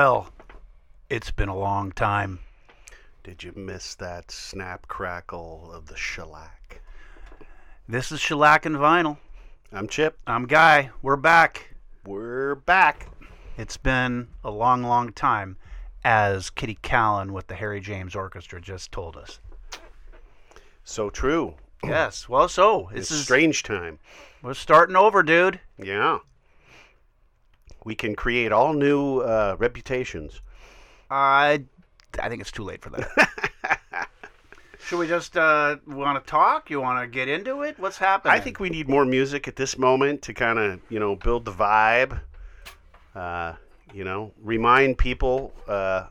Well, it's been a long time. Did you miss that snap crackle of the shellac? This is Shellac and Vinyl. I'm Chip. I'm Guy. We're back. We're back. It's been a long, long time, as Kitty Kallen with the Harry James Orchestra just told us. So true. Yes. Well, so It's this is strange time. we're starting over, dude. Yeah. We can create all new uh, reputations. I I think it's too late for that. Should we just uh, want to talk? You want to get into it? What's happening? I think we need more music at this moment to kind of, you know, build the vibe. Uh, you know, remind people, uh,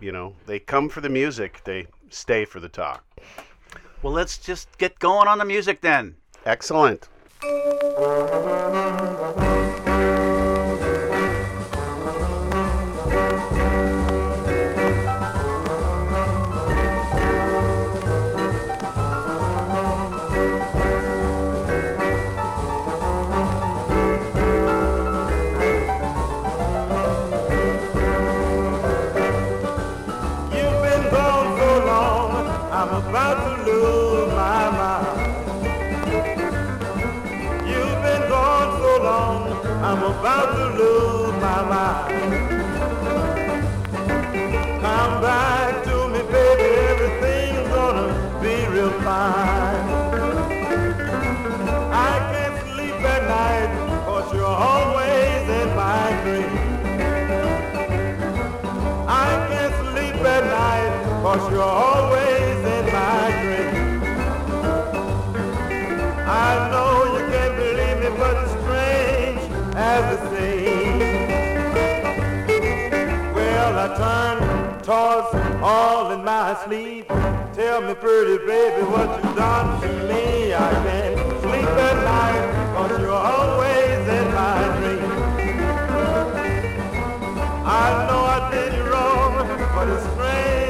you know, they come for the music, they stay for the talk. Well, let's just get going on the music then. Excellent. Cause you're always in my dreams. I know you can't believe me, but it's strange as it seems. Well, I turn towards all in my sleep. Tell me, pretty baby, what you done to me. I can't sleep at night, cause you're always in my dreams. I know I did you wrong, but it's strange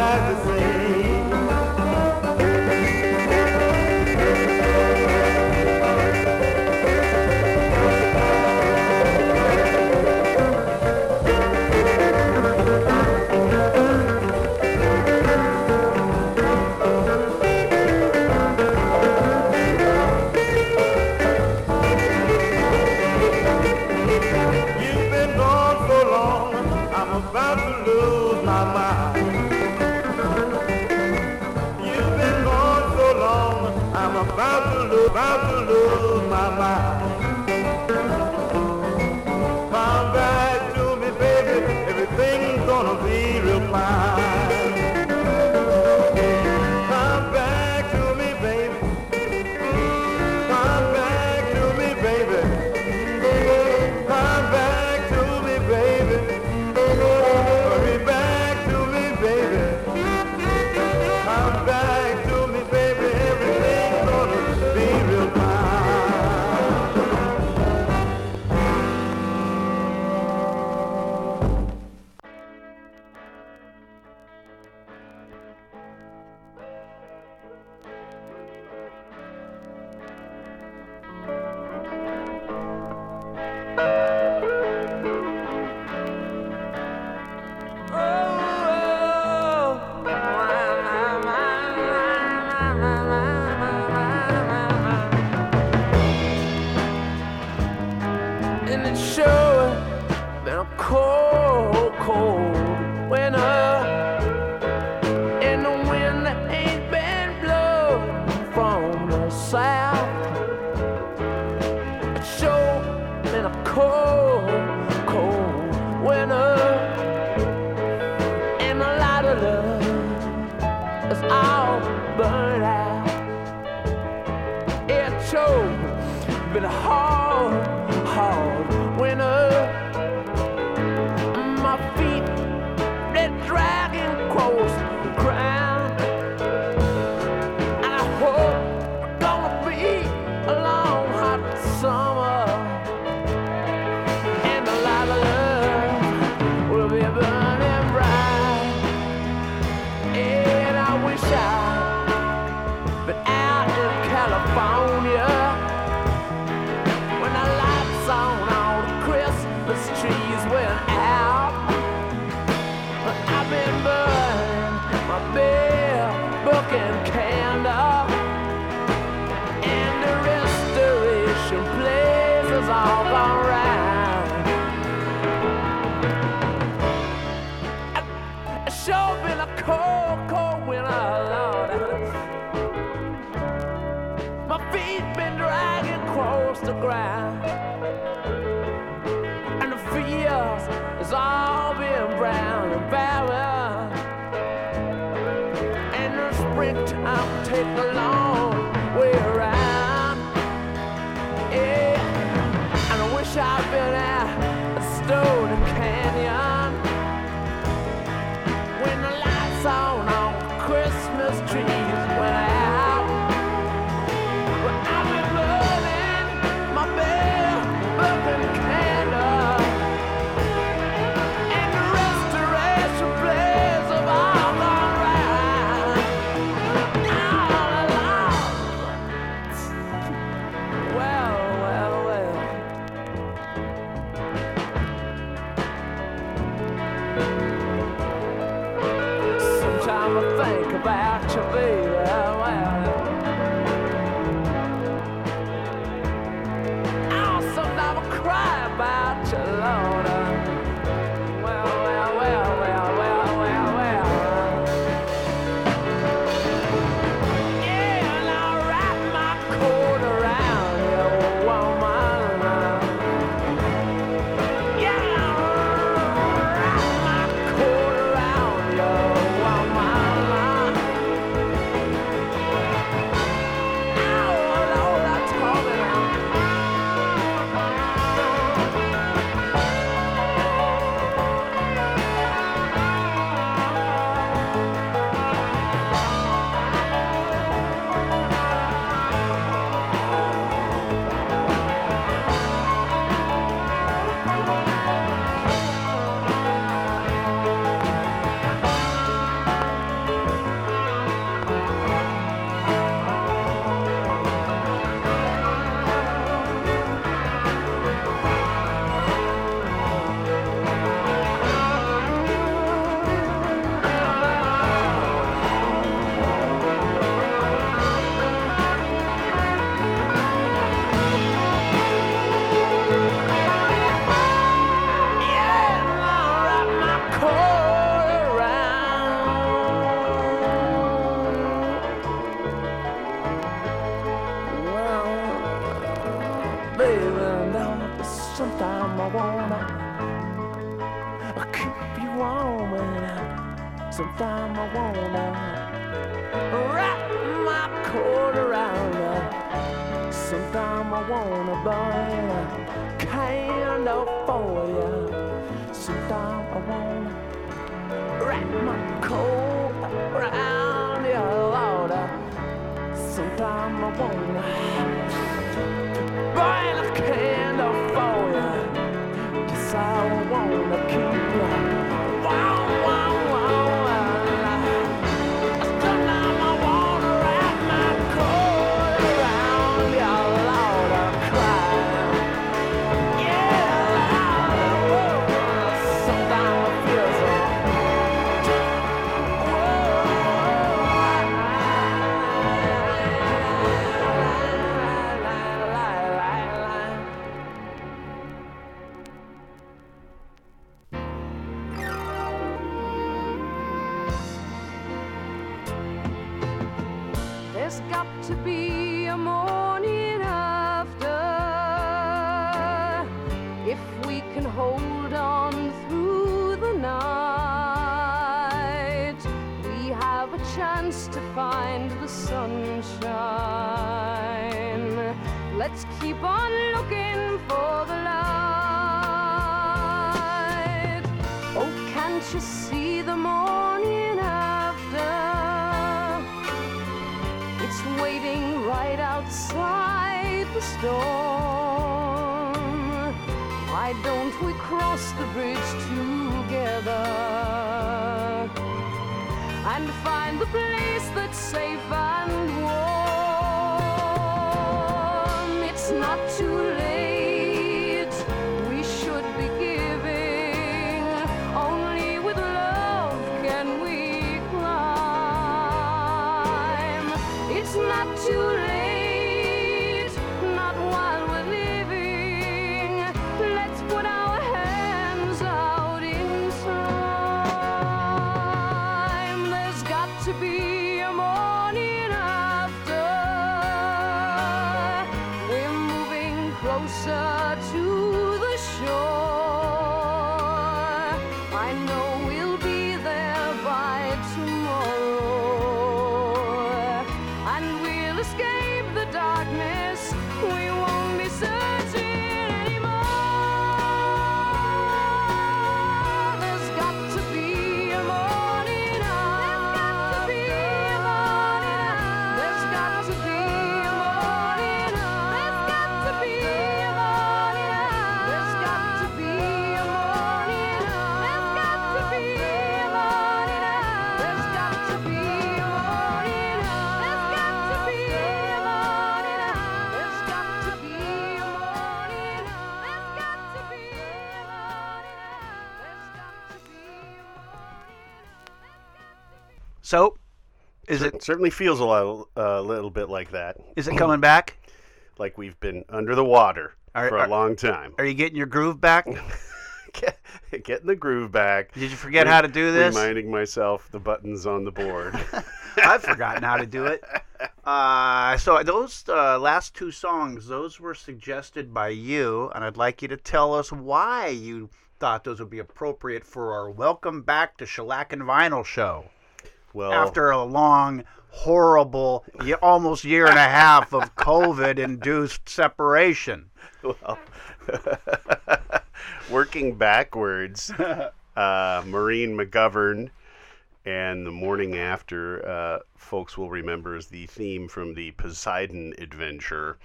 as it seems. The ground. And the fields has all candle for you. Sometime I wanna wrap my coat around your Lord. Sometime I wanna burn a candle for you. Guess I wanna keep you. So, is It certainly feels a lot, a little bit like that, is it coming back? like we've been under the water Are- for are- a long time. Are you getting your groove back? Getting the groove back. Did you forget how to do this? Reminding myself the buttons on the board. I've forgotten how to do it. Uh, so those uh, last two songs, those were suggested by you, and I'd like you to tell us why you thought those would be appropriate for our Welcome Back to Shellac and Vinyl show. Well, After a long, horrible, almost year and a half of COVID-induced separation. well, working backwards, uh, Maureen McGovern and the morning after, uh, folks will remember is the theme from the Poseidon adventure.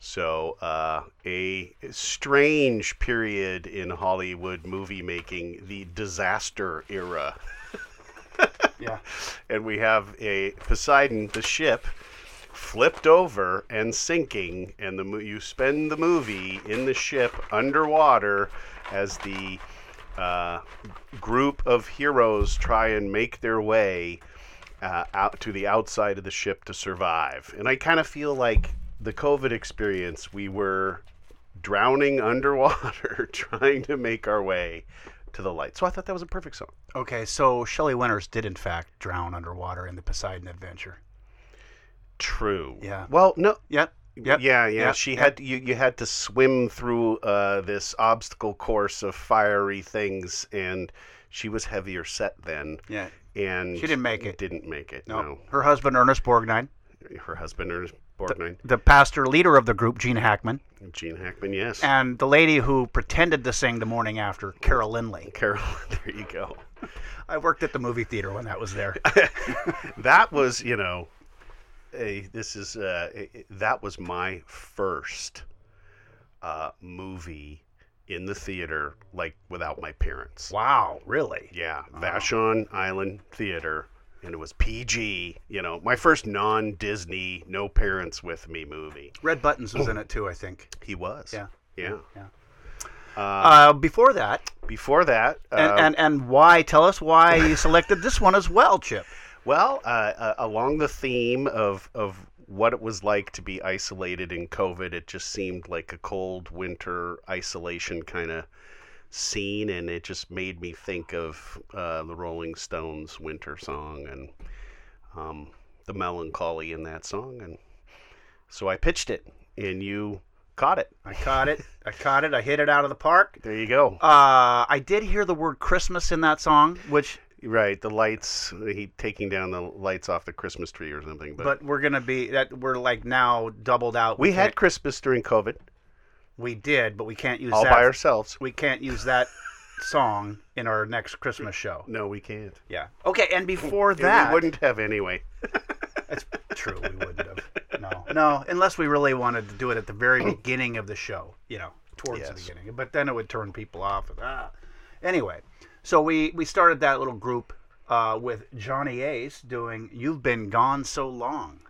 So, uh, a strange period in Hollywood movie making, the disaster era. Yeah. and we have a Poseidon, the ship, flipped over and sinking, and the mo- you spend the movie in the ship underwater as the uh, group of heroes try and make their way uh, out to the outside of the ship to survive. And I kind of feel like the COVID experience, we were drowning underwater trying to make our way to the light. So I thought that was a perfect song. Okay, so Shelley Winters did in fact drown underwater in the Poseidon Adventure. True. Yeah. Well, no. Yep. Yep. Yeah, yeah. Yep, she yep. had you. You had to swim through uh, this obstacle course of fiery things, and she was heavier set then, Yeah. and She didn't make it. Didn't make it. No. No, Her husband, Ernest Borgnine, her husband Ernest Borgnine, the pastor leader of the group, Gene Hackman, Gene Hackman. Yes, and the lady who pretended to sing the morning after, Carol Lynley. Carol. There you go. I worked at the movie theater when that was there. that was you know a, this is uh, i- that was my first uh, movie in the theater like without my parents wow, really? yeah vashon island theater and it was pg you know my first non-disney no parents with me movie Red Buttons was in it too, I think. he was Yeah. yeah Yeah. uh, Uh, before that, before that and, uh, and and why? Tell us why you selected this one as well, Chip. Well, uh, uh, along the theme of of what it was like to be isolated in COVID, it just seemed like a cold winter isolation kind of scene, and it just made me think of uh, the Rolling Stones' winter song and um, the melancholy in that song, and so I pitched it, and you caught it. I caught it. I caught it. I hit it out of the park. There you go. Uh, I did hear the word Christmas in that song, which, right, the lights. He taking down the lights off the Christmas tree or something, but. but we're gonna be that we're like now doubled out. we had can't- Christmas during COVID, we did, but we can't use all that. by ourselves. we can't use that song in our next Christmas show. No, we can't. Yeah. Okay, and before And that, we wouldn't have anyway. That's true. We wouldn't have. No, no, unless we really wanted to do it at the very beginning of the show. You know, towards the Yes. beginning. But then it would turn people off. And, ah. Anyway, so we we started that little group uh, with Johnny Ace doing "You've Been Gone So Long,"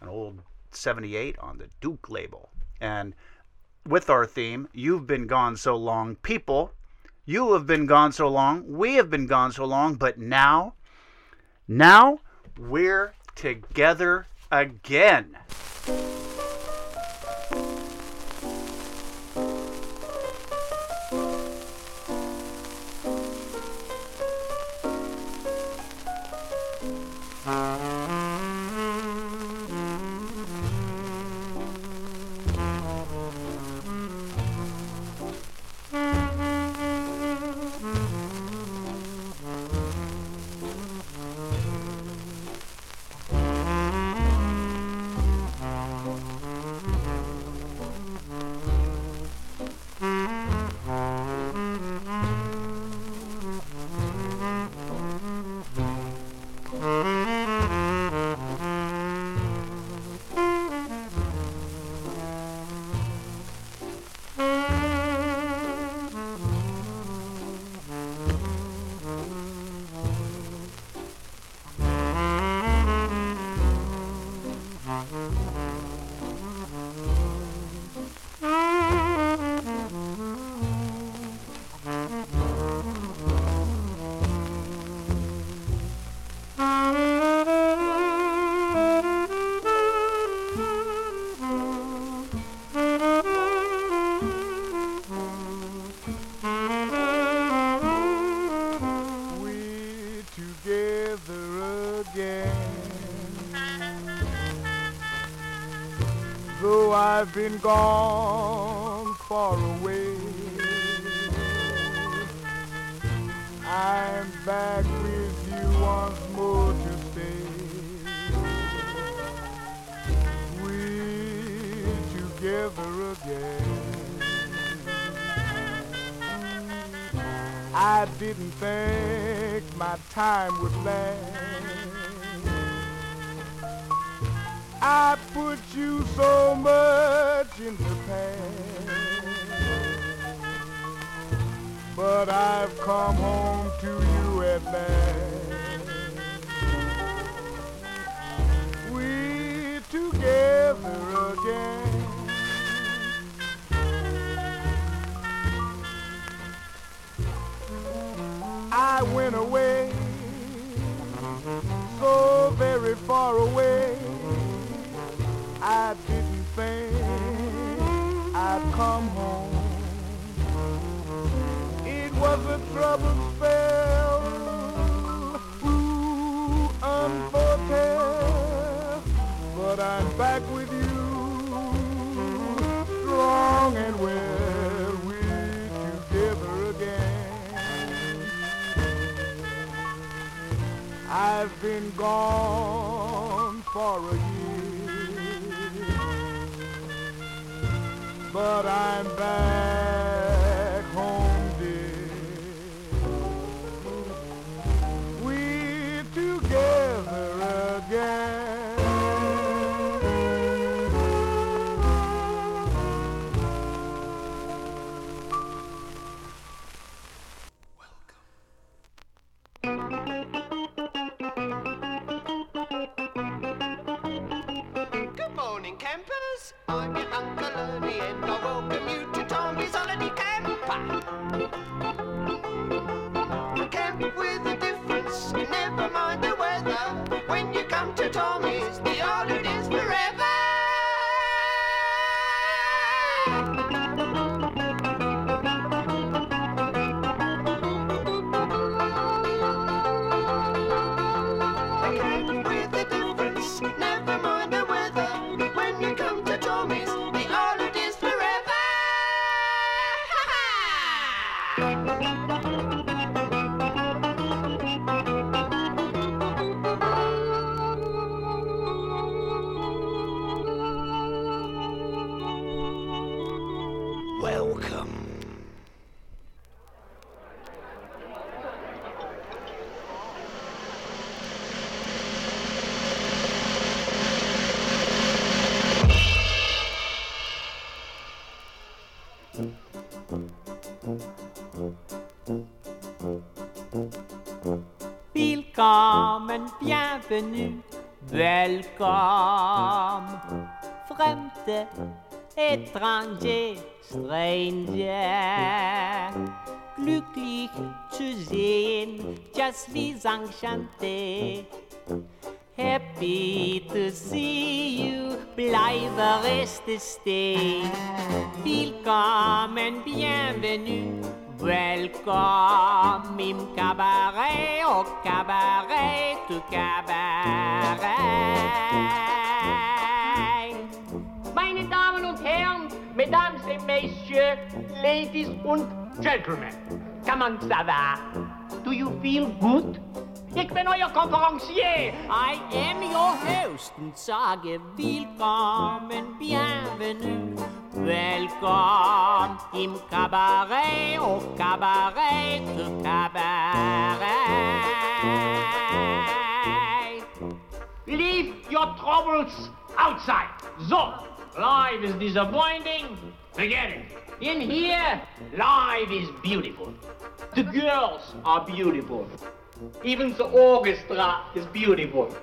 an old '78 on the Duke label, and with our theme, "You've Been Gone So Long," people. You have been gone so long. We have been gone so long. But now, now we're together again. Gone far away, I'm back with you once more to stay. We're together again. I didn't think my time would last. I put you so much in the past. But I've come home to you at last. We're together again. I went away so very far away. I didn't think I'd come home. It was a troubled spell, ooh, unforetold. But I'm back with you, strong and well. We're together again. I've been gone for a year, but I'm back 法。Bienvenue, mm. welcome. Mm. Mm. Fremde, étranger, stranger. Glücklich zu sehen, just vis enchanté. Happy to see you, bleibe reste stay. Willkommen, bienvenue, welcome im cabaret, au cabaret, du cabaret. Meine Damen und Herren, Mesdames et Messieurs, Ladies und Gentlemen. Comment ça va? Do you feel good? Ich bin euer Konferencier. I am your host und sage willkommen, bienvenue, welcome im Cabaret, au Cabaret, du Cabaret. Leave your troubles outside. So, life is disappointing. Forget it. In here, life is beautiful. The girls are beautiful. Even the orchestra is beautiful.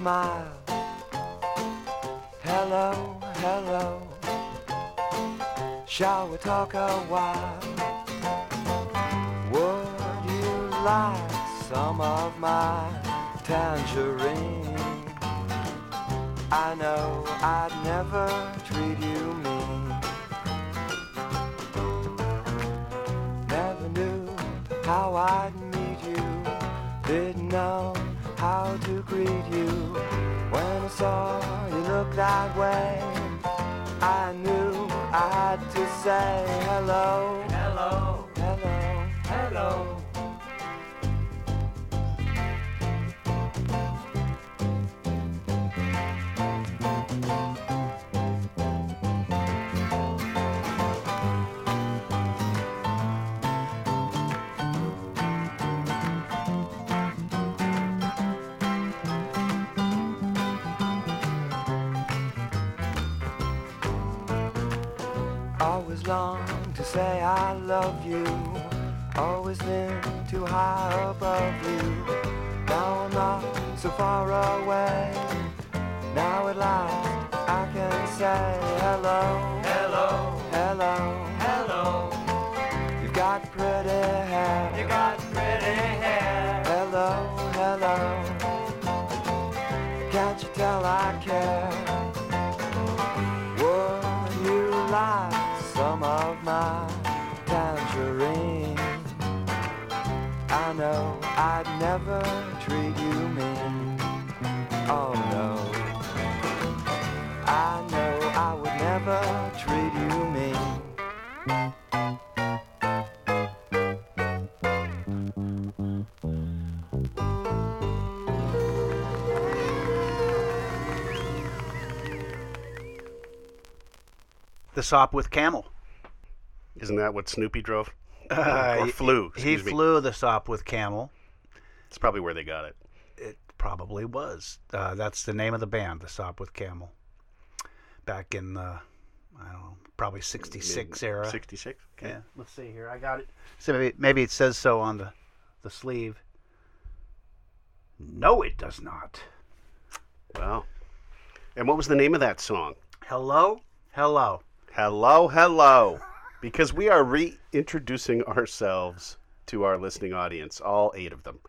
Smile. Hello, hello. Shall we talk a while? Would you like some of my tangerine? I know I'd never treat you mean. Never knew how I'd meet you. Didn't know how to greet you. Saw you look that way, I knew I had to say. Hello. The Sopwith Camel. Isn't that what Snoopy drove? Uh, or he- flew. He me. flew the Sopwith Camel. It's probably where they got it. It probably was. Uh, that's the name of the band, the Sopwith Camel. Back in the, I don't know, probably '66 era. 66? Okay. Yeah. Let's see here. I got it. So maybe, maybe it says so on the, the sleeve. No, it does not. Wow. And what was the name of that song? Hello, hello. Hello, hello. Because we are reintroducing ourselves to our listening audience, all eight of them.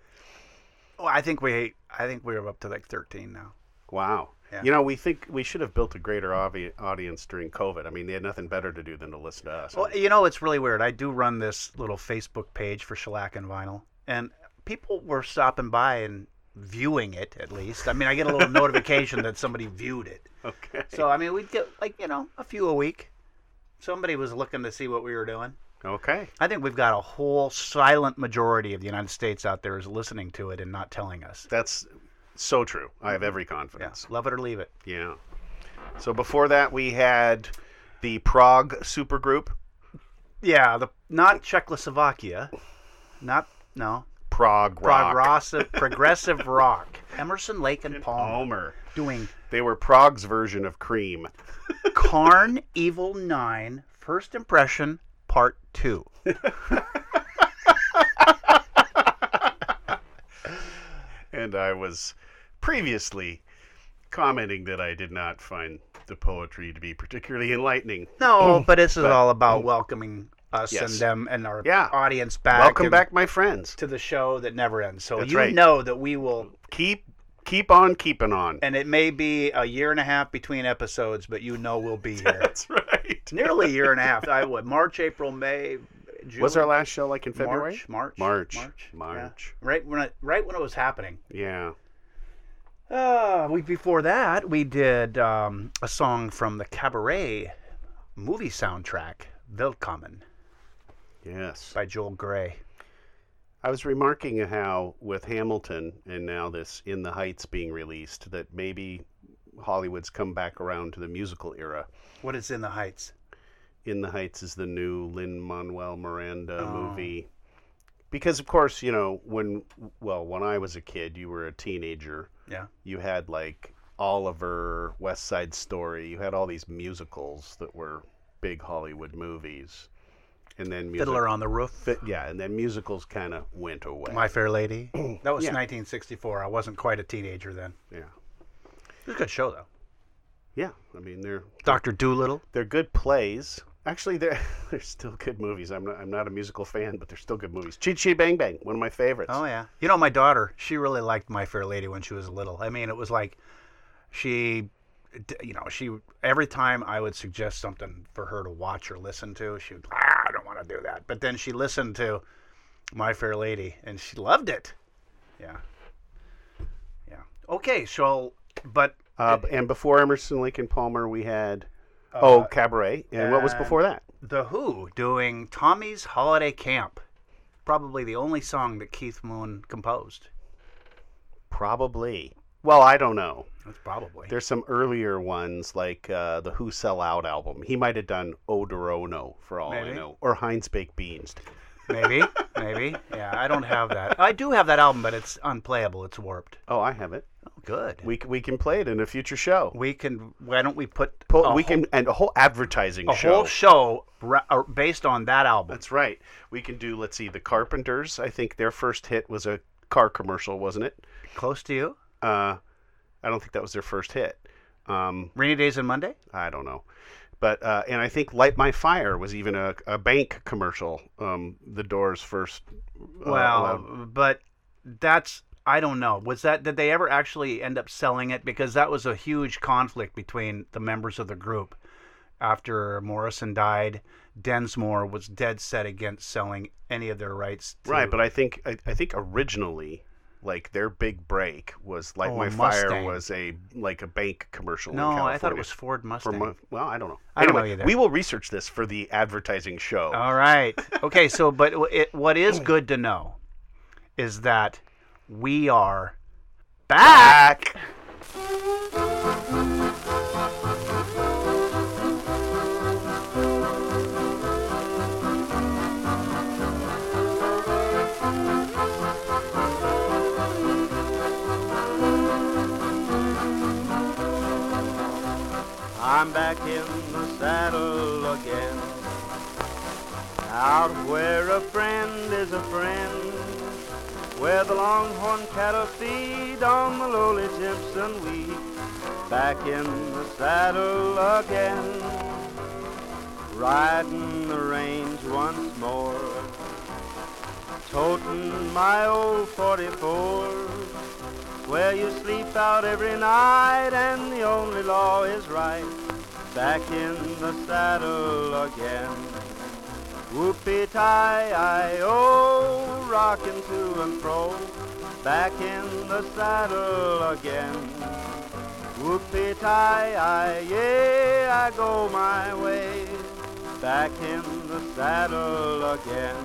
Oh, I think we, I think we're up to like 13 now. Wow. Yeah. You know, we think we should have built a greater audi- audience during COVID. I mean, they had nothing better to do than to listen to us. Well, you know, it's really weird. I do run this little Facebook page for Shellac and Vinyl, and people were stopping by and viewing it at least. I mean, I get a little notification that somebody viewed it. Okay. So, I mean, we'd get like, you know, a few a week. Somebody was looking to see what we were doing. Okay. I think we've got a whole silent majority of the United States out there is listening to it and not telling us. That's so true. I have every confidence. Love it or leave it. Yeah. So before that, we had the Prague supergroup. Yeah, the not Czechoslovakia, not no Prague rock. progressive uh, progressive rock. Emerson, Lake, and Palmer Palmer. Doing They were Prague's version of Cream. Karn Evil Nine First Impression Part Two. and I was previously commenting that I did not find the poetry to be particularly enlightening. No, but this is But- all about welcoming us Yes. and them and our Yeah. audience back. Welcome back, my friends. to the show that never ends. So That's you right. know that we will, Keep keep on keeping on. and it may be a year and a half between episodes, but you know we'll be here. That's right. Nearly a year and a half. I would March, April, May, June. Was our last show like in February? March, March, March. March, March. yeah. Right when it, right when it was happening. Yeah. Uh, week before that, we did um, a song from the Cabaret movie soundtrack, Willkommen, Yes. by Joel Grey. I was remarking how with Hamilton and now this In the Heights being released that maybe Hollywood's come back around to the musical era. What is in the Heights? In the Heights is the new Lin Manuel Miranda Oh. movie. Because of course, you know, when well, when I was a kid, you were a teenager. Yeah. You had like Oliver, West Side Story. You had all these musicals that were big Hollywood movies. And then music, Fiddler on the Roof. Yeah, and then musicals kind of went away. My Fair Lady. That was Yeah. 1964. I wasn't quite a teenager then. yeah, It was a good show though. yeah. I mean, they're Doctor Dolittle. they're good plays. Actually, they're they're still good movies. I'm not I'm not a musical fan, but they're still good movies. Chitty Chitty Bang Bang, one of my favorites. Oh yeah. You know, my daughter, she really liked My Fair Lady when she was little. I mean, it was like she, d- you know, she every time I would suggest something for her to watch or listen to, she would, ah, want to do that. But then she listened to My Fair Lady and she loved it. Yeah. Yeah. Okay, so, but Uh, and before Emerson, Lake and Palmer, we had oh Cabaret, and what was before that? The Who doing Tommy's Holiday Camp. Probably the only song that Keith Moon composed. Probably. Well, I don't know. That's probably. There's some earlier ones like uh, the Who Sell Out album. He might have done Odorono for all I know, or Heinz Baked Beans. Maybe, maybe. Yeah, I don't have that. I do have that album, but it's unplayable. It's warped. Oh, I have it. Oh, good. We we can play it in a future show. We can. Why don't we put Pull, we whole- can and a whole advertising show. a show. whole show ra- uh, based on that album? That's right. We can do. Let's see, the Carpenters. I think their first hit was a car commercial, wasn't it? Close to you. Uh, I don't think that was their first hit. Um, Rainy Days and Monday. I don't know. But uh, and I think Light My Fire was even a, a bank commercial. Um, the Doors first. uh, Well, allowed- but that's I don't know. Was that did they ever actually end up selling it? Because that was a huge conflict between the members of the group. After Morrison died, Densmore was dead set against selling any of their rights. To, right, but I think I, I think originally, like their big break was Light Oh, My Fire was a like a bank commercial. no, I thought it was Ford Mustang. Well, I don't know. I don't know Anyway, either. We will research this for the advertising show. All right. Okay. So, but it, what is good to know is that we are back. I'm back in the saddle again. Out where a friend is a friend. Where the longhorn cattle feed on the lowly Jimson weed. Back in the saddle again. Riding the range once more. Toting my old 44 where you sleep out every night and the only law is right. Back in the saddle again. Whoopie tie I oh, rocking to and fro. Back in the saddle again. Whoopie tie I yeah, I go my way. Back in the saddle again.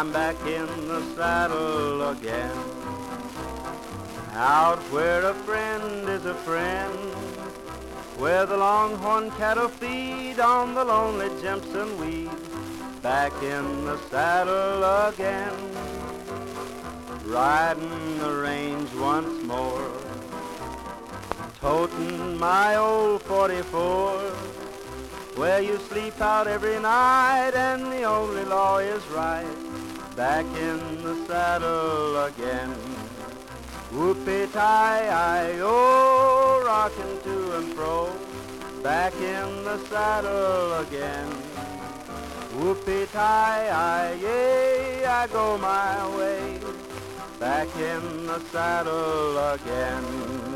I'm back in the saddle again. Out where a friend is a friend. Where the longhorn cattle feed on the lonely Jimson weed. Back in the saddle again. Riding the range once more. Toting my old 44 where you sleep out every night and the only law is right. Back in the saddle again. Whoopie tie I oh, rocking to and fro. Back in the saddle again. Whoopie tie I yay, I go my way. Back in the saddle again.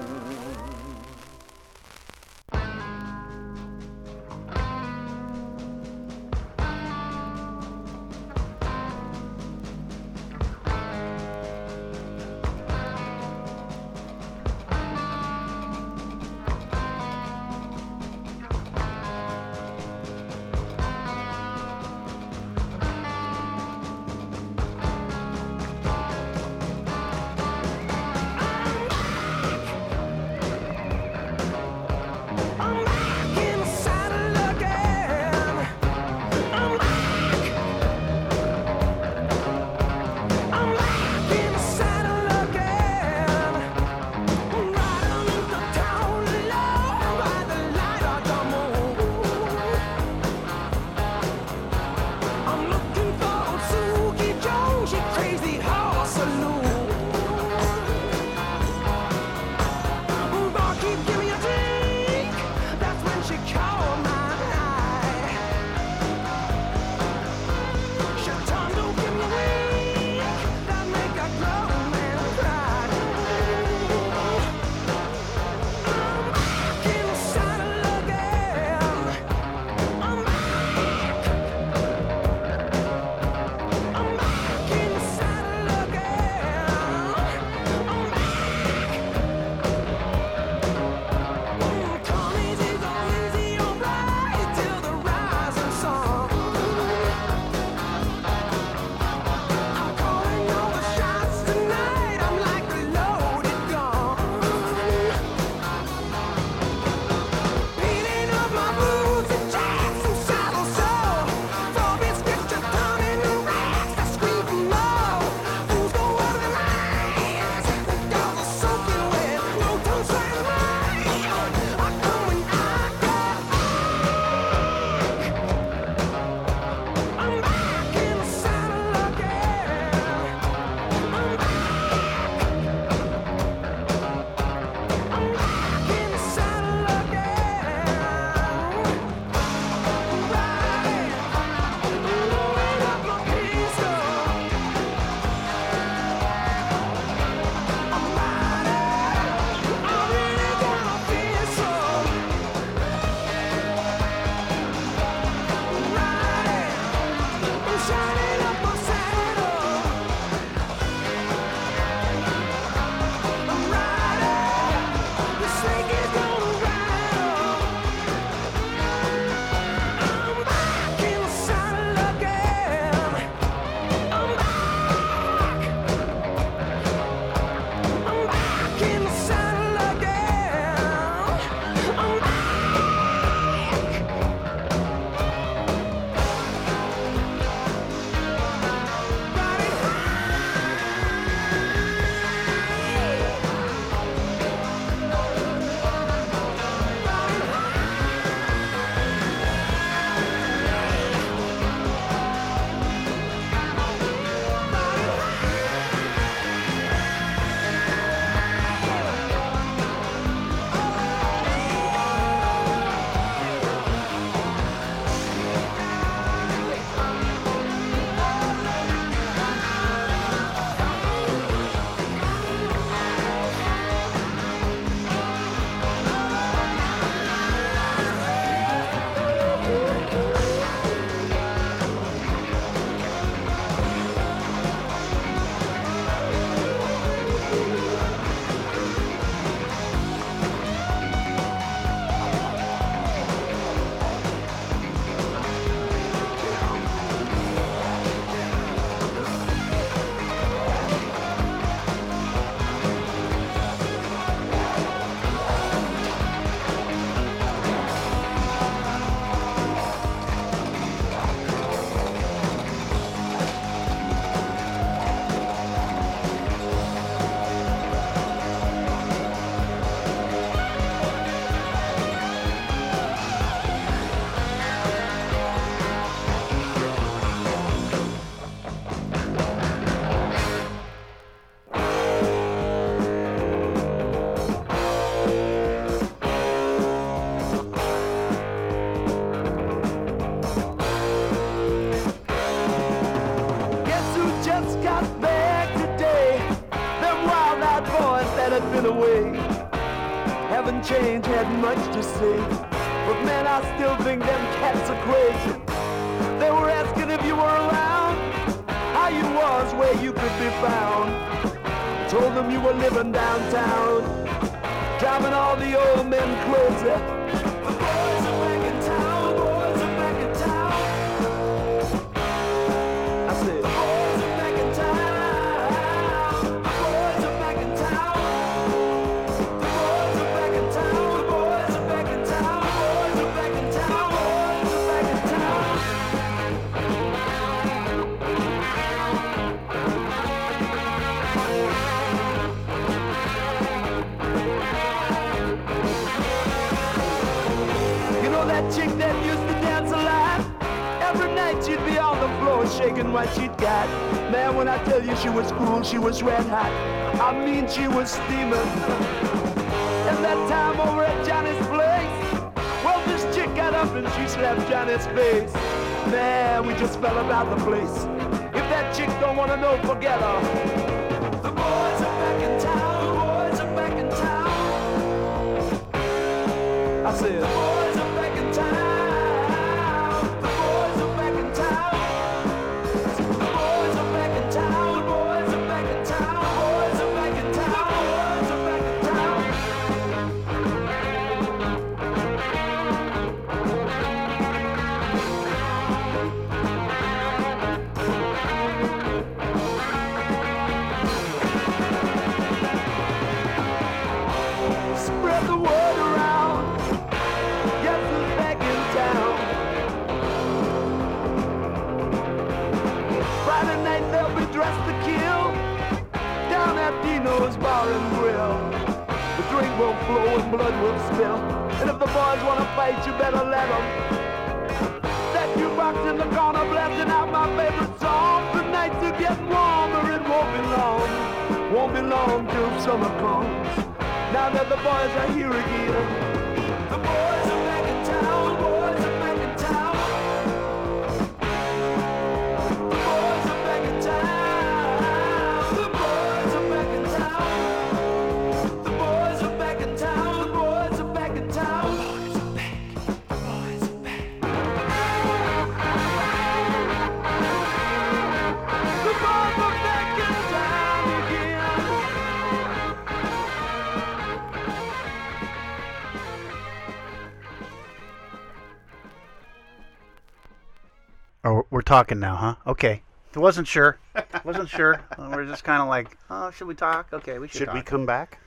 Talking now, huh? Okay. Wasn't sure. wasn't sure. We're just kind of like, oh, should we talk? Okay, we should. Should we come back?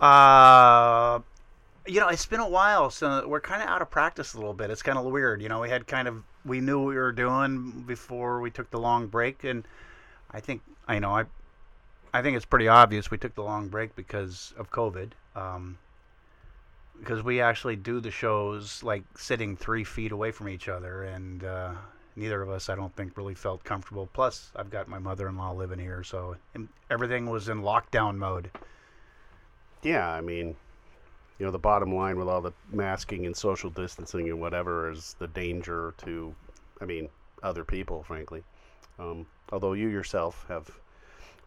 Uh, you know, it's been a while, so we're kind of out of practice a little bit. It's kind of weird. You know, we had kind of we knew what we were doing before we took the long break, and I think I know I, I think it's pretty obvious we took the long break because of COVID. Um, because we actually do the shows like sitting three feet away from each other, and uh, neither of us, I don't think, really felt comfortable. Plus, I've got my mother-in-law living here, so everything was in lockdown mode. Yeah, I mean, you know, the bottom line with all the masking and social distancing and whatever is the danger to, I mean, other people, frankly. Um, although you yourself have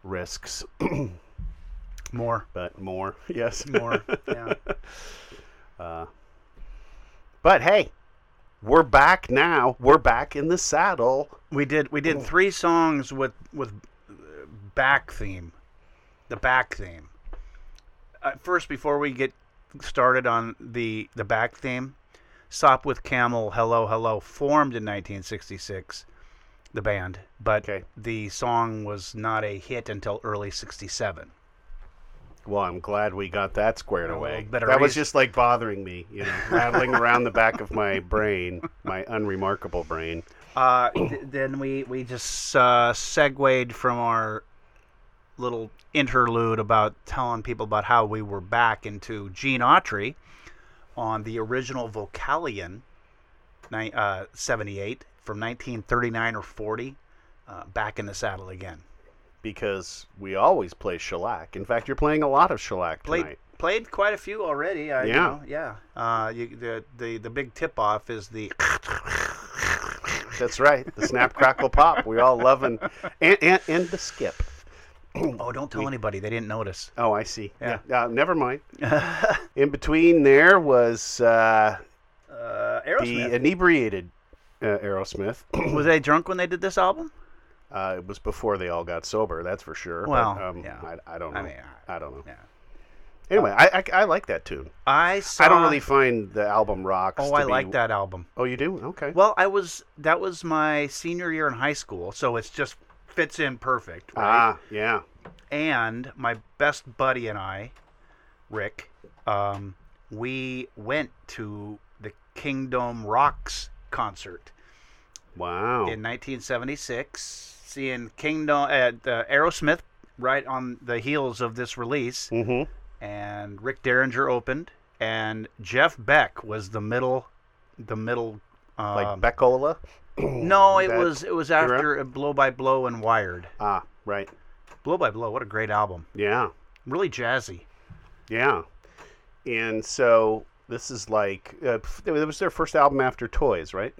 risks. More. But more, yes. More, yeah. Uh, but hey, we're back now. We're back in the saddle. We did we did three songs with with uh, back theme, the back theme. Uh, first, before we get started on the the back theme, Sopwith Camel, Hello Hello formed in 1966, the band, but the song was not a hit until early '67. Well, I'm glad we got that squared away. that was just like bothering me, you know, rattling around the back of my brain, my unremarkable brain. Uh, th- then we we just uh, segued from our little interlude about telling people about how we were back into Gene Autry on the original Vocalion, ni- uh, 78 from 1939 or 40, uh, back in the saddle again. Because we always play shellac. In fact, you're playing a lot of shellac Played tonight. played quite a few already. I, Yeah. know, yeah. Uh, you, the the the big tip off is the That's right. The snap, crackle, pop. We all love and and, and, and the skip. oh, don't tell anybody. They didn't notice. Oh, I see. Yeah. Yeah. Uh, never mind. In between there was uh, Uh, the Aerosmith. inebriated uh, Aerosmith. was they drunk when they did this album? Uh, it was before they all got sober, that's for sure. but, Well, um, yeah. I, I don't know. I mean, I don't know. yeah. Anyway, I, I I like that tune. I saw. I don't really find the album rocks. Oh, I be- like that album. Oh, you do? Okay. Well, I was that was my senior year in high school, so it's just fits in perfect, right? Ah, yeah. and my best buddy and I, Rick, um, we went to the Kingdome Rocks concert Wow. in 1976, seeing Kingdome at uh, Aerosmith right on the heels of this release, mm-hmm. and Rick Derringer opened, and Jeff Beck was the middle, the middle. Um, Like Beck-Ola. no, it was it was era? after Blow by Blow and Wired. Ah, right. Blow by Blow, what a great album! Yeah. Really jazzy. Yeah. And so this is like uh, it was their first album after Toys, right?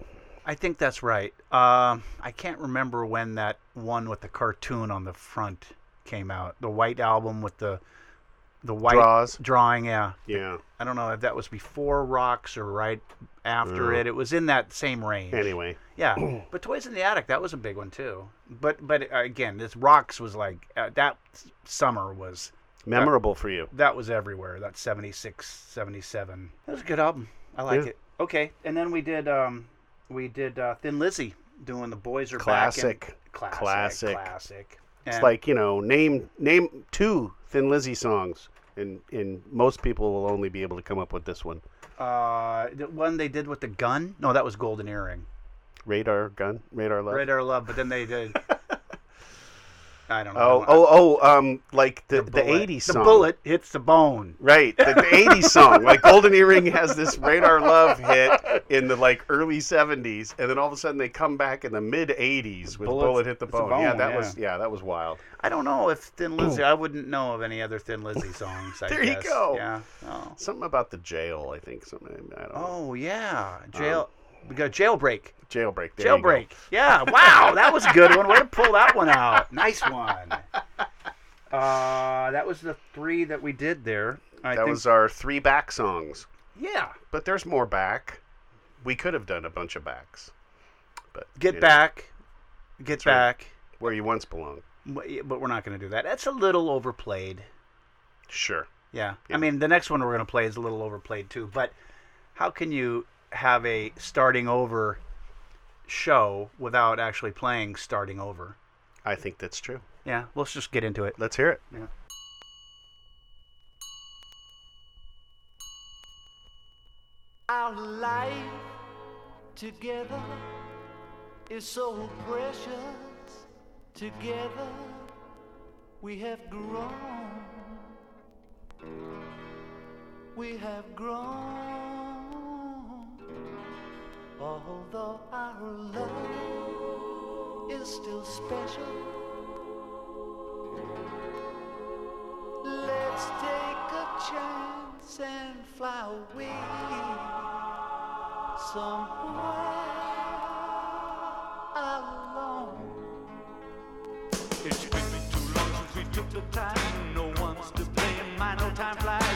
I think that's right. Um, I can't remember when that one with the cartoon on the front came out. The white album with the the white Draws. drawing. Yeah, Yeah. I don't know if that was before Rocks or right after Yeah. it. It was in that same range. Anyway. Yeah, but Toys in the Attic that was a big one too. But but uh, again, this Rocks was like uh, that summer was Memorable for you. that was everywhere. That 76, 77. That was a good album. I like Yeah. it. Okay, and then we did um we did uh, Thin Lizzy doing the boys are Classic. back. classic. Classic. Classic. It's And- like, you know, name name two Thin Lizzy songs and and most people will only be able to come up with this one. uh the one they did with the gun. No, that was Golden Earring. Radar gun, radar love. Radar Love, but then they did. I don't know. Oh, oh, oh, um, like the the, bullet. '80s The song. bullet hits the bone. Right, the, the '80s song. Like Golden Earring has this Radar Love hit in the like early '70s, and then all of a sudden they come back in the mid '80s with Bullets- Bullet Hit the a Bone. yeah, that yeah. was yeah, that was wild. I don't know if Thin Lizzy. I wouldn't know of any other Thin Lizzy songs. I There you go. Yeah. Oh. Something about the jail, I think. Something I don't know. Oh yeah, jail. we got jailbreak. Jailbreak. There. Jailbreak. Yeah. Wow, that was a good one. Way to pull that one out. Nice one. Uh, that was the three that we did there. I that think, was our three back songs. yeah. But there's more back. We could have done a bunch of backs. But Get you know, back. Get right. back. where you once belonged. But but we're not going to do that. That's a little overplayed. Sure. Yeah. Yeah. I mean, the next one we're going to play is a little overplayed too. But how can you have a starting over show without actually playing starting over? I think that's true. Yeah. Let's just get into it. Let's hear it. Yeah. Our life together is so precious. Together we have grown. We have grown. Although our love is still special. Let's take a chance and fly away somewhere alone. It's been too long since we took the time. No one's to blame. I know time flies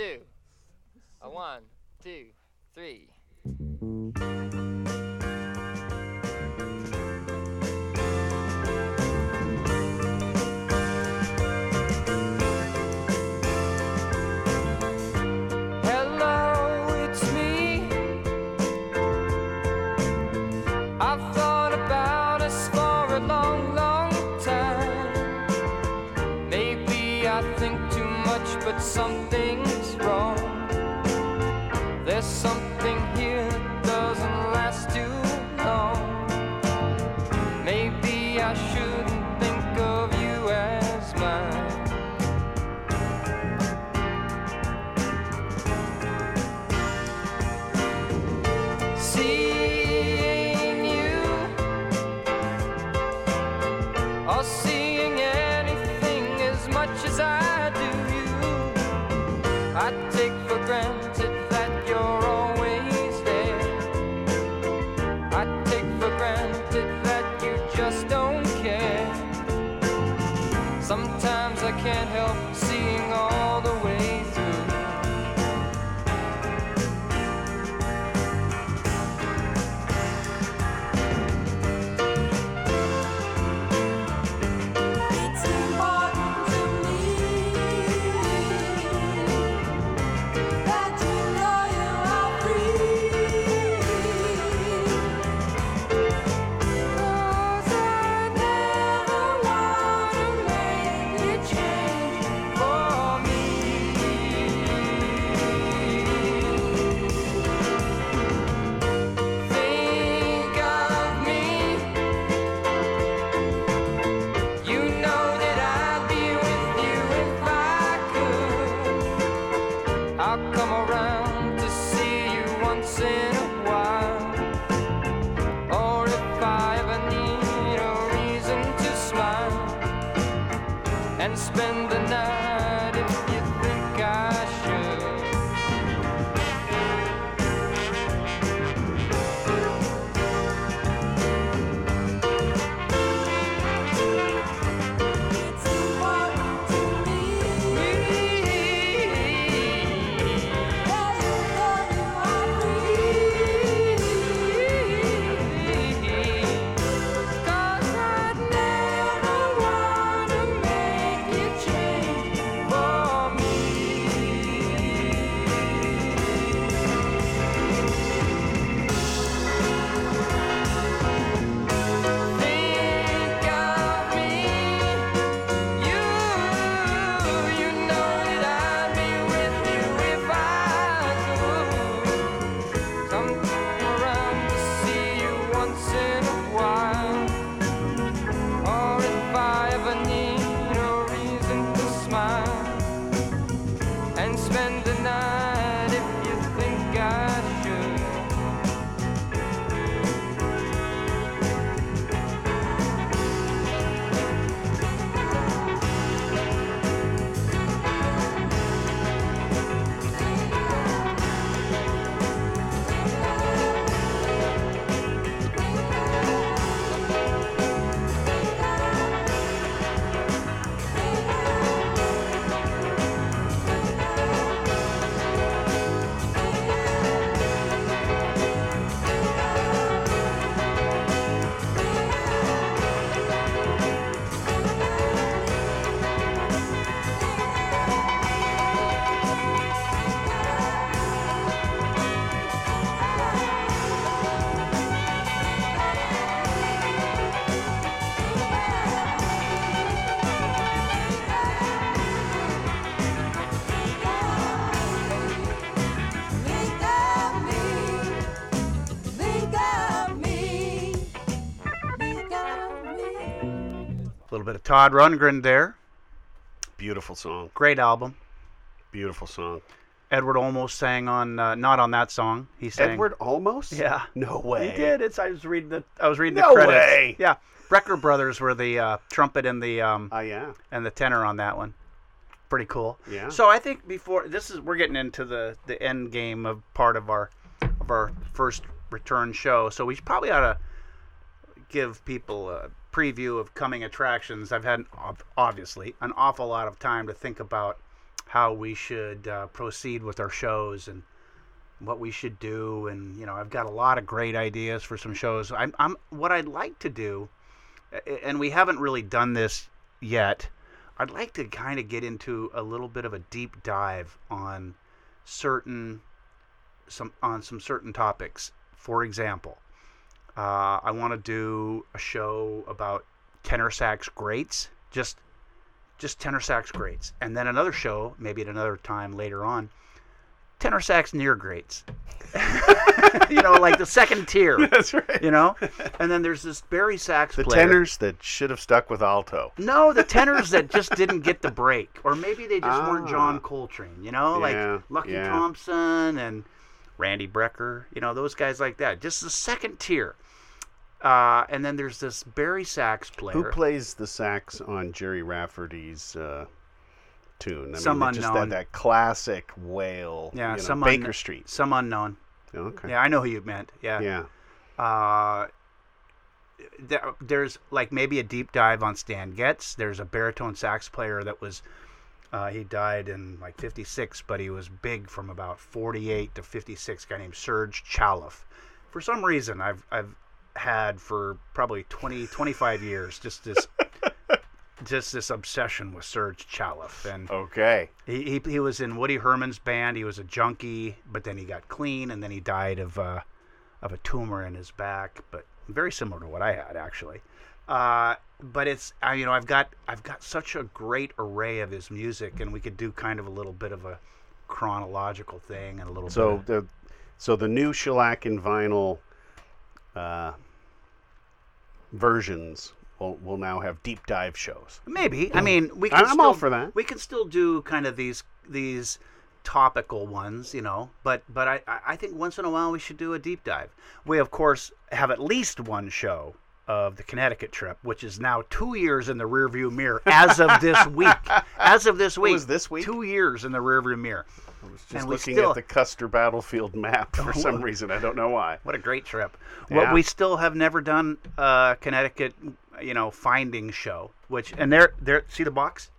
two, a one, two, three. Todd Rundgren there. Beautiful song. Great album. Beautiful song. Edward almost sang on uh, not on that song. He sang Edward almost? Yeah. No way. He did. It's I was reading the I was reading No the credits. way. Yeah. Brecker Brothers were the uh, trumpet and the um Oh yeah. and the tenor on that one. Pretty cool. Yeah. So I think before this is we're getting into the the end game of part of our of our first return show. So we probably ought to give people a preview of coming attractions. I've had obviously an awful lot of time to think about how we should uh, proceed with our shows and what we should do and you know I've got a lot of great ideas for some shows. I'm, I'm what I'd like to do and we haven't really done this yet. I'd like to kind of get into a little bit of a deep dive on certain some on some certain topics. For example, uh, I want to do a show about tenor sax greats, just just tenor sax greats, and then another show, maybe at another time later on, tenor sax near greats. you know, like the second tier. That's right. You know, and then there's this Barry sax The player. tenors that should have stuck with alto. No, the tenors that just didn't get the break, or maybe they just weren't Ah. John Coltrane. You know, Yeah, like Lucky yeah. Thompson and Randy Brecker. You know, those guys like that. Just the second tier. Uh, and then there's this Barry sax player. Who plays the sax on Gerry Rafferty's uh, tune? I Some mean, just that, unknown. that classic wail. Yeah, you know, some Baker un- Street. Some unknown. Okay. Yeah, I know who you meant. Yeah. Yeah. Uh, there, there's like maybe a deep dive on Stan Getz. There's a baritone sax player that was, uh, he died in like 56, but he was big from about 48 to 56. guy named Serge Chaloff. For some reason, I've I've had for probably 20 25 years just this just this obsession with Serge Chaloff and Okay. he, he he was in Woody Herman's band. He was a junkie, but then he got clean, and then he died of uh, of a tumor in his back. But very similar to what I had actually. Uh, but it's uh, you know I've got I've got such a great array of his music, and we could do kind of a little bit of a chronological thing and a little So bit. the so the new shellac and vinyl uh, versions will will now have deep dive shows. Maybe. I mean, we I- can I'm still, all for that. We can still do kind of these these topical ones, you know. But but I I I think once in a while we should do a deep dive. We of course have at least one show of the Connecticut trip, which is now two years in the rearview mirror as of this week. As of this week, was this week? Two years in the rearview mirror. I was just and looking still- at the Custer battlefield map for some reason. I don't know why. What a great trip. Yeah. What we still have never done uh, Connecticut, you know, finding show. Which and there, there. See the box?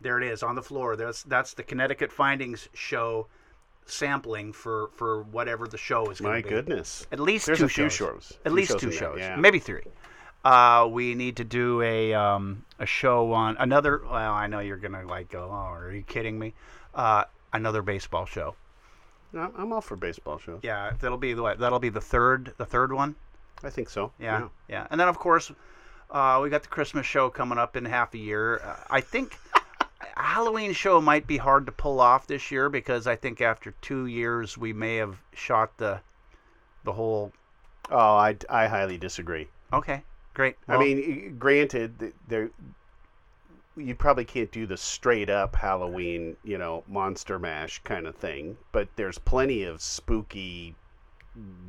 There it is on the floor. That's that's the Connecticut findings show sampling for for whatever the show is. gonna My goodness. At least There's two shows. shows. At Few least shows two there, shows. yeah. Maybe three. Uh, we need to do a um, a show on another. Well, I know you're gonna like go. Oh, are you kidding me? Uh, another baseball show. I'm, I'm all for baseball shows. Yeah, that'll be the what? That'll be the third the third one. I think so. Yeah, yeah. And then of course, uh, we got the Christmas show coming up in half a year. Uh, I think a Halloween show might be hard to pull off this year because I think after two years we may have shot the the whole. Oh, I, I highly disagree. Okay, great. I mean, granted, th- there you probably can't do the straight up Halloween, you know, monster mash kind of thing, but there's plenty of spooky,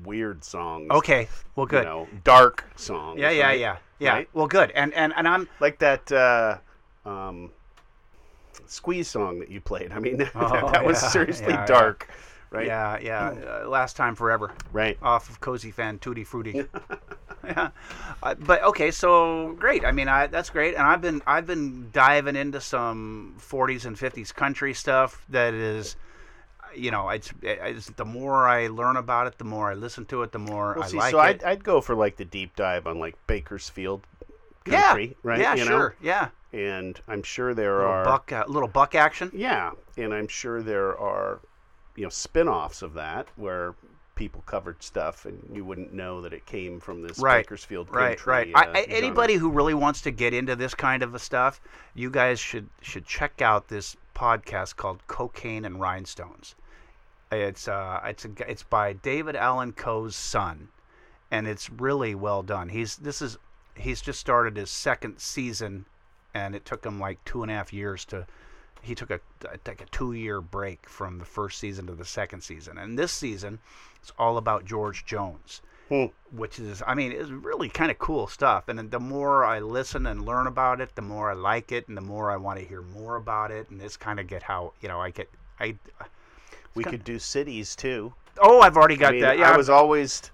weird songs. Okay, well, good. You know, dark songs. yeah, yeah, right? yeah, yeah. Right? Well, good. And and and I'm like that uh, um, squeeze song that you played. I mean, that, Oh, that was yeah, seriously yeah, yeah. dark, right? Yeah, yeah. Uh, last time forever. Right. Off of Cosi Fan Tutti Frutti. yeah. Uh, but okay, so great. I mean, I that's great. And I've been I've been diving into some 40s and 50s country stuff that is you know, it's, it's the more I learn about it, the more I listen to it, the more Well, I see, like so it. I'd, I'd go for like the deep dive on like Bakersfield Yeah, right? yeah, you know? sure, yeah. And I'm sure there little are buck uh, little buck action. Yeah, and I'm sure there are, you know, spin-offs of that where people covered stuff and you wouldn't know that it came from this right, Bakersfield right, country. right. I, uh, I, genre. anybody who really wants to get into this kind of a stuff, you guys should should check out this podcast called Cocaine and Rhinestones. It's uh, it's a, it's by David Allan Coe's son, and it's really well done. He's this is he's just started his second season, and it took him like two and a half years to. He took a like a two year break from the first season to the second season, and this season, it's all about George Jones hmm. which is I mean it's really kind of cool stuff. And the more I listen and learn about it, the more I like it, and the more I want to hear more about it. And it's kind of get how you know I get I. we could do cities too. Oh, I've already got I mean, that. Yeah, I was always,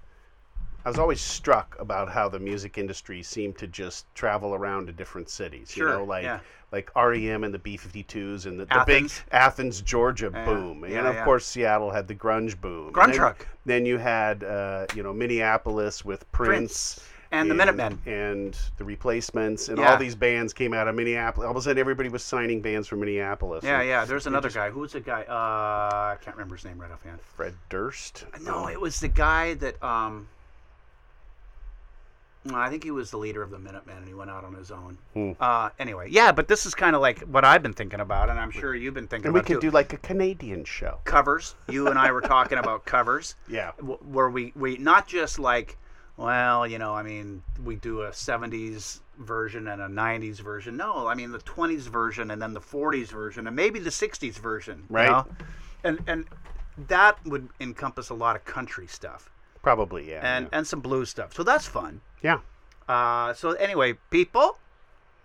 I was always struck about how the music industry seemed to just travel around to different cities. Sure, You know, like yeah. like REM and the B52s and the, the big Athens. Athens, Georgia Yeah, boom, and of yeah. course Seattle had the grunge boom. Grunge then, rock. Then you had uh, you know Minneapolis with Prince. Prince and the Minutemen. and the Replacements and Yeah. all these bands came out of Minneapolis. All of a sudden, everybody was signing bands from Minneapolis. yeah, And yeah. There's another just- guy. Who's the guy? Uh, I can't remember his name right offhand. Fred Durst. No, it was the guy that um. I think he was the leader of the Minutemen, and he went out on his own. Hmm. Uh, anyway, yeah, but this is kind of like what I've been thinking about, and I'm sure you've been thinking about it. And we could too. do like a Canadian show. covers. You and I were talking about covers. Yeah. Where we we not just like, well, you know, I mean, we do a '70s version and a '90s version. No, I mean the '20s version and then the '40s version and maybe the '60s version. you Right. know? And and that would encompass a lot of country stuff Probably, yeah. and and some blues stuff. So that's fun. Yeah. Uh, so anyway, people,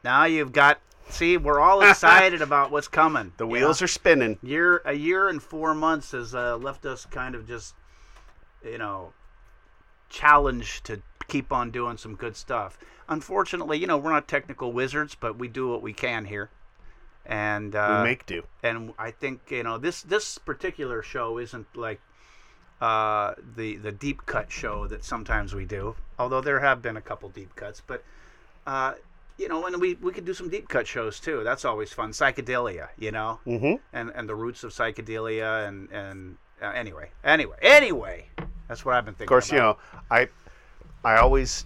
now you've got. See, we're all excited about what's coming. The wheels know? are spinning. year a year and four months has uh, left us kind of just you know challenged to keep on doing some good stuff unfortunately you know we're not technical wizards but we do what we can here and uh, we make do. and I think you know this this particular show isn't like uh, the the deep cut show that sometimes we do. Although there have been a couple deep cuts, but uh, you know, and we we could do some deep cut shows too. That's always fun. Psychedelia, you know, mm-hmm. and and the roots of psychedelia, and and uh, anyway, anyway, anyway, that's what I've been thinking. Of course, you know, I I always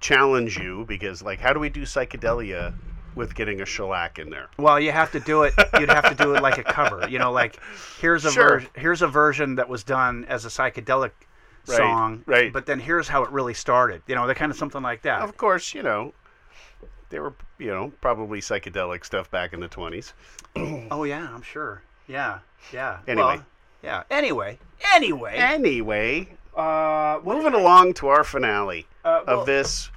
challenge you because, like, how do we do psychedelia with getting a shellac in there? Well, you have to do it. You'd have to do it like a cover. You know, like here's a Sure. ver- here's a version that was done as a psychedelic Right, song, right. But then here's how it really started. You know, that kind of something like that. Of course, you know, there were, you know, probably psychedelic stuff back in the 20s. oh yeah, I'm sure. Yeah, yeah. Anyway. Well, yeah. Anyway, anyway. Anyway, uh, moving along to our finale Uh, well- of this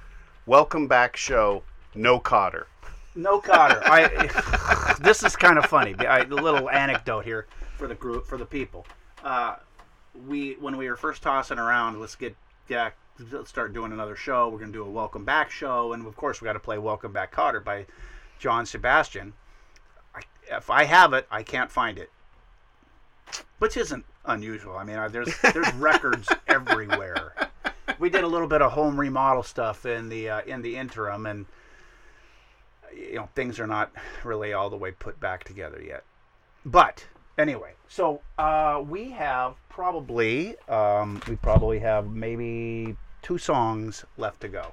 welcome back show. No Kotter. No Kotter. I. this is kind of funny. I, a little anecdote here for the group for the people. Uh, we when we were first tossing around, let's get yeah, let's start doing another show. We're gonna do a welcome back show, and of course we got to play Welcome Back Kotter by John Sebastian. I, if I have it, I can't find it, which isn't unusual. I mean, I, there's there's records everywhere. We did a little bit of home remodel stuff in the uh, in the interim, and you know things are not really all the way put back together yet. But anyway, so uh, we have probably um, we probably have maybe two songs left to go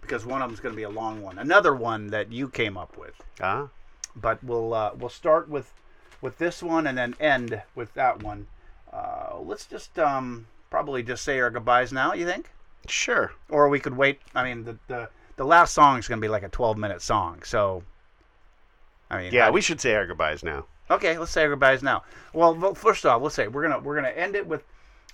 because one of them's going to be a long one. Another one that you came up with. Ah. But we'll uh, we'll start with with this one and then end with that one. Uh, let's just um, probably just say our goodbyes now. You think? Sure. Or we could wait. I mean, the the, the last song is going to be like a 12 minute song. So, I mean, Yeah, I- we should say our goodbyes now. Okay, let's say our goodbyes now. Well, well, first off, let's say we're gonna we're gonna end it with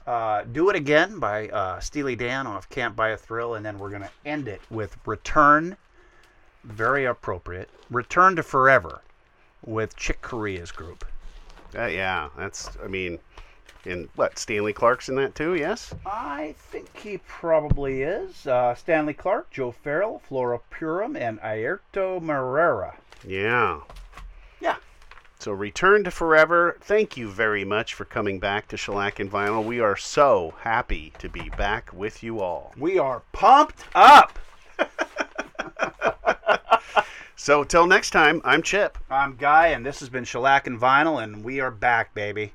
uh, "Do It Again" by uh, Steely Dan off "Can't Buy a Thrill," and then we're gonna end it with "Return," very appropriate. "Return to Forever" with Chick Corea's group. Uh, yeah, that's. I mean, in what Stanley Clarke's in that too? Yes. I think he probably is. Uh, Stanley Clarke, Joe Farrell, Flora Purim, and Airto Moreira. Yeah. Yeah. So return to forever. Thank you very much for coming back to Shellac and Vinyl. We are so happy to be back with you all. We are pumped up. So till next time, I'm Chip. I'm Guy, and this has been Shellac and Vinyl, and we are back, baby.